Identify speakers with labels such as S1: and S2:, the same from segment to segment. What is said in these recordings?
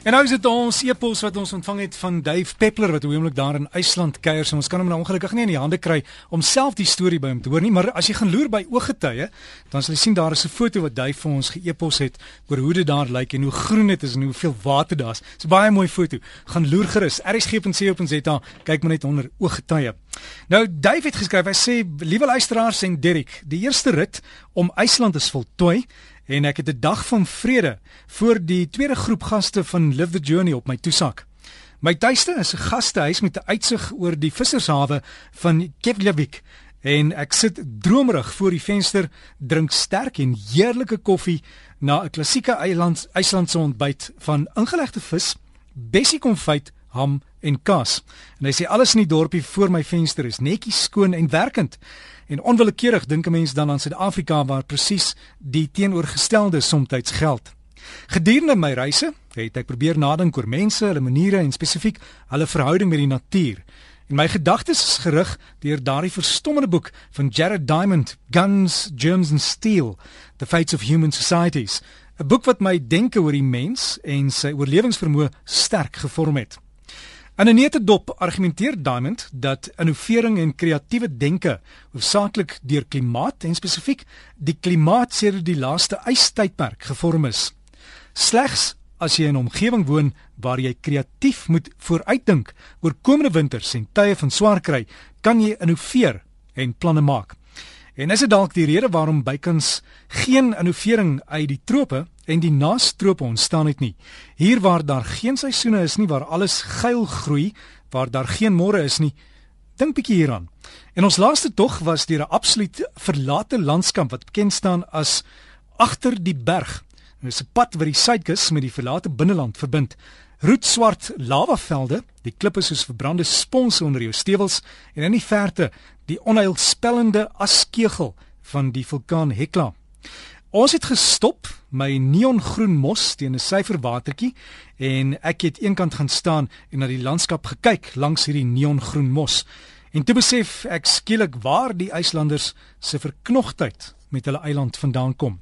S1: En nou is dit ons e-pos wat ons ontvang het van Dave Peppler wat oomblik daar in IJsland kuier. Ons kan hom nou ongelukkig nie in die hande kry om self die storie by hom te hoor nie, maar as jy gaan loer by ooggetuie, dan sal jy sien daar is 'n foto wat Dave vir ons ge-e-pos het oor hoe dit daar lyk en hoe groen dit is en hoeveel water daar is. Dit's 'n baie mooi foto. Gaan loer gerus. RSG.co.za kyk maar net onder ooggetuie. Nou Dave het geskryf, hy sê: "Liewe luisteraars en Derek, die eerste rit om IJsland is voltooi." En ek het 'n dag van vrede voor die tweede groep gaste van Live the Journey op my toesak. My tuiste is 'n gastehuis met 'n uitsig oor die vissershawe van Keflavik en ek sit dromerig voor die venster, drink sterk en heerlike koffie na 'n klassieke eiland IJslandse ontbyt van ingelegde vis, bessie konfyt, ham en kaas. En hy sê alles in die dorpie voor my venster is netjies skoon en werkend. En onwillekeurig dink 'n mens dan aan Suid-Afrika waar presies die teenoorgestelde soms geld. Gedurende my reise het ek probeer nadink oor mense, hulle maniere en spesifiek hulle verhouding met die natuur. En my gedagtes is gerig deur daardie verstommende boek van Jared Diamond, Guns, Germs and Steel: The Fates of Human Societies. 'n Boek wat my denke oor die mens en sy oorlewingsvermoë sterk gevorm het. In 'n netedop argumenteer Diamond dat innovering en kreatiewe denke hoofsaaklik deur klimaat en spesifiek die klimaat sedert die laaste ystydperk gevorm is. Slegs as jy in 'n omgewing woon waar jy kreatief moet vooruitdink oor komende winters en tye van swaar kry, kan jy innoveer en planne maak. En is dit dalk die rede waarom bykans geen innovering uit die trope en die naastrope ontstaan het nie. Hier waar daar geen seisoene is nie, waar alles geil groei, waar daar geen môre is nie. Dink bietjie hieraan. En ons laaste tog was deur 'n absoluut verlate landskap wat bekend staan as agter die berg. Dit is 'n pad wat die suidkus met die verlate binneland verbind. Roetswart lavavelde, die klippe soos verbrande spons onder jou stewels en in die verte die onheilspellende askegel van die vulkaan Hekla. Ons het gestop my neongroen mos teen 'n syfer watertjie en ek het eenkant gaan staan en na die landskap gekyk langs hierdie neongroen mos. En toe besef ek skielik waar die IJslanders se verknogtheid met hulle eiland vandaan kom.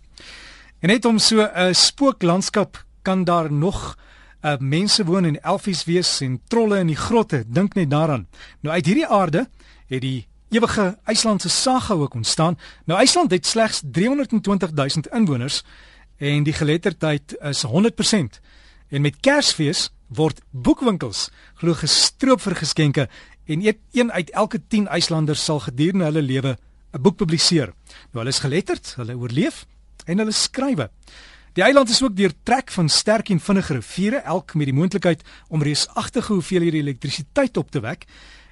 S1: En net om so 'n spooklandskap kan daar nog uh, mense woon en elfies wees en trolle in die grotte, dink net daaraan. Nou uit hierdie aarde het die ewige IJslandse saga ook ontstaan. Nou IJsland het slegs 320 000 inwoners en die geletterdheid is 100%. En met Kersfees word boekwinkels glo gestroop vir geskenke en een uit elke 10 IJslanders sal gedurende hulle lewe 'n boek publiseer. Nou hulle is geletterd, hulle oorleef en hulle skrywe. Die eiland is ook deurtrek van sterk en vinnige riviere, elk met die moontlikheid om reusagtige hoeveelhede elektrisiteit op te wek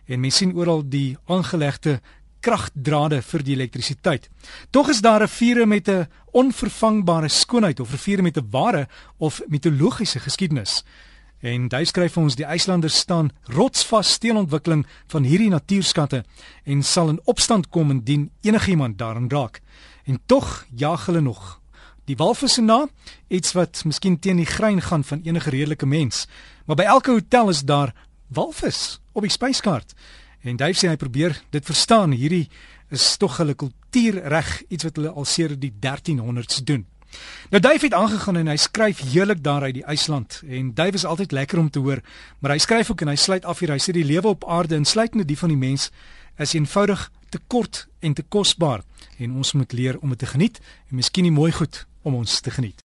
S1: en mens sien oral die aangelegde kragdrade vir die elektrisiteit. Tog is daar 'n riviere met 'n onvervangbare skoonheid of riviere met 'n ware of mitologiese geskiedenis. En hy skryf vir ons die IJslanders staan rotsvas teen ontwikkeling van hierdie natuurskatte en sal in opstand kom indien enigiemand daarin raak. En tog jaag hulle nog die walvisse na, iets wat miskien teen die grein gaan van enige redelike mens. Maar by elke hotel is daar walvis op die spyskaart. En Dave sê hy probeer dit verstaan. Hierdie is tog hulle kultuurreg, iets wat hulle al sedert die 1300s doen. Nou Dave het aangegaan en hy skryf heerlik daar uit die IJsland en Dave is altyd lekker om te hoor, maar hy skryf ook en hy sluit af hier hy sê die lewe op aarde insluitende die van die mens is eenvoudig te kort en te kosbaar en ons moet leer om dit te geniet en miskien nie mooi goed om ons te geniet.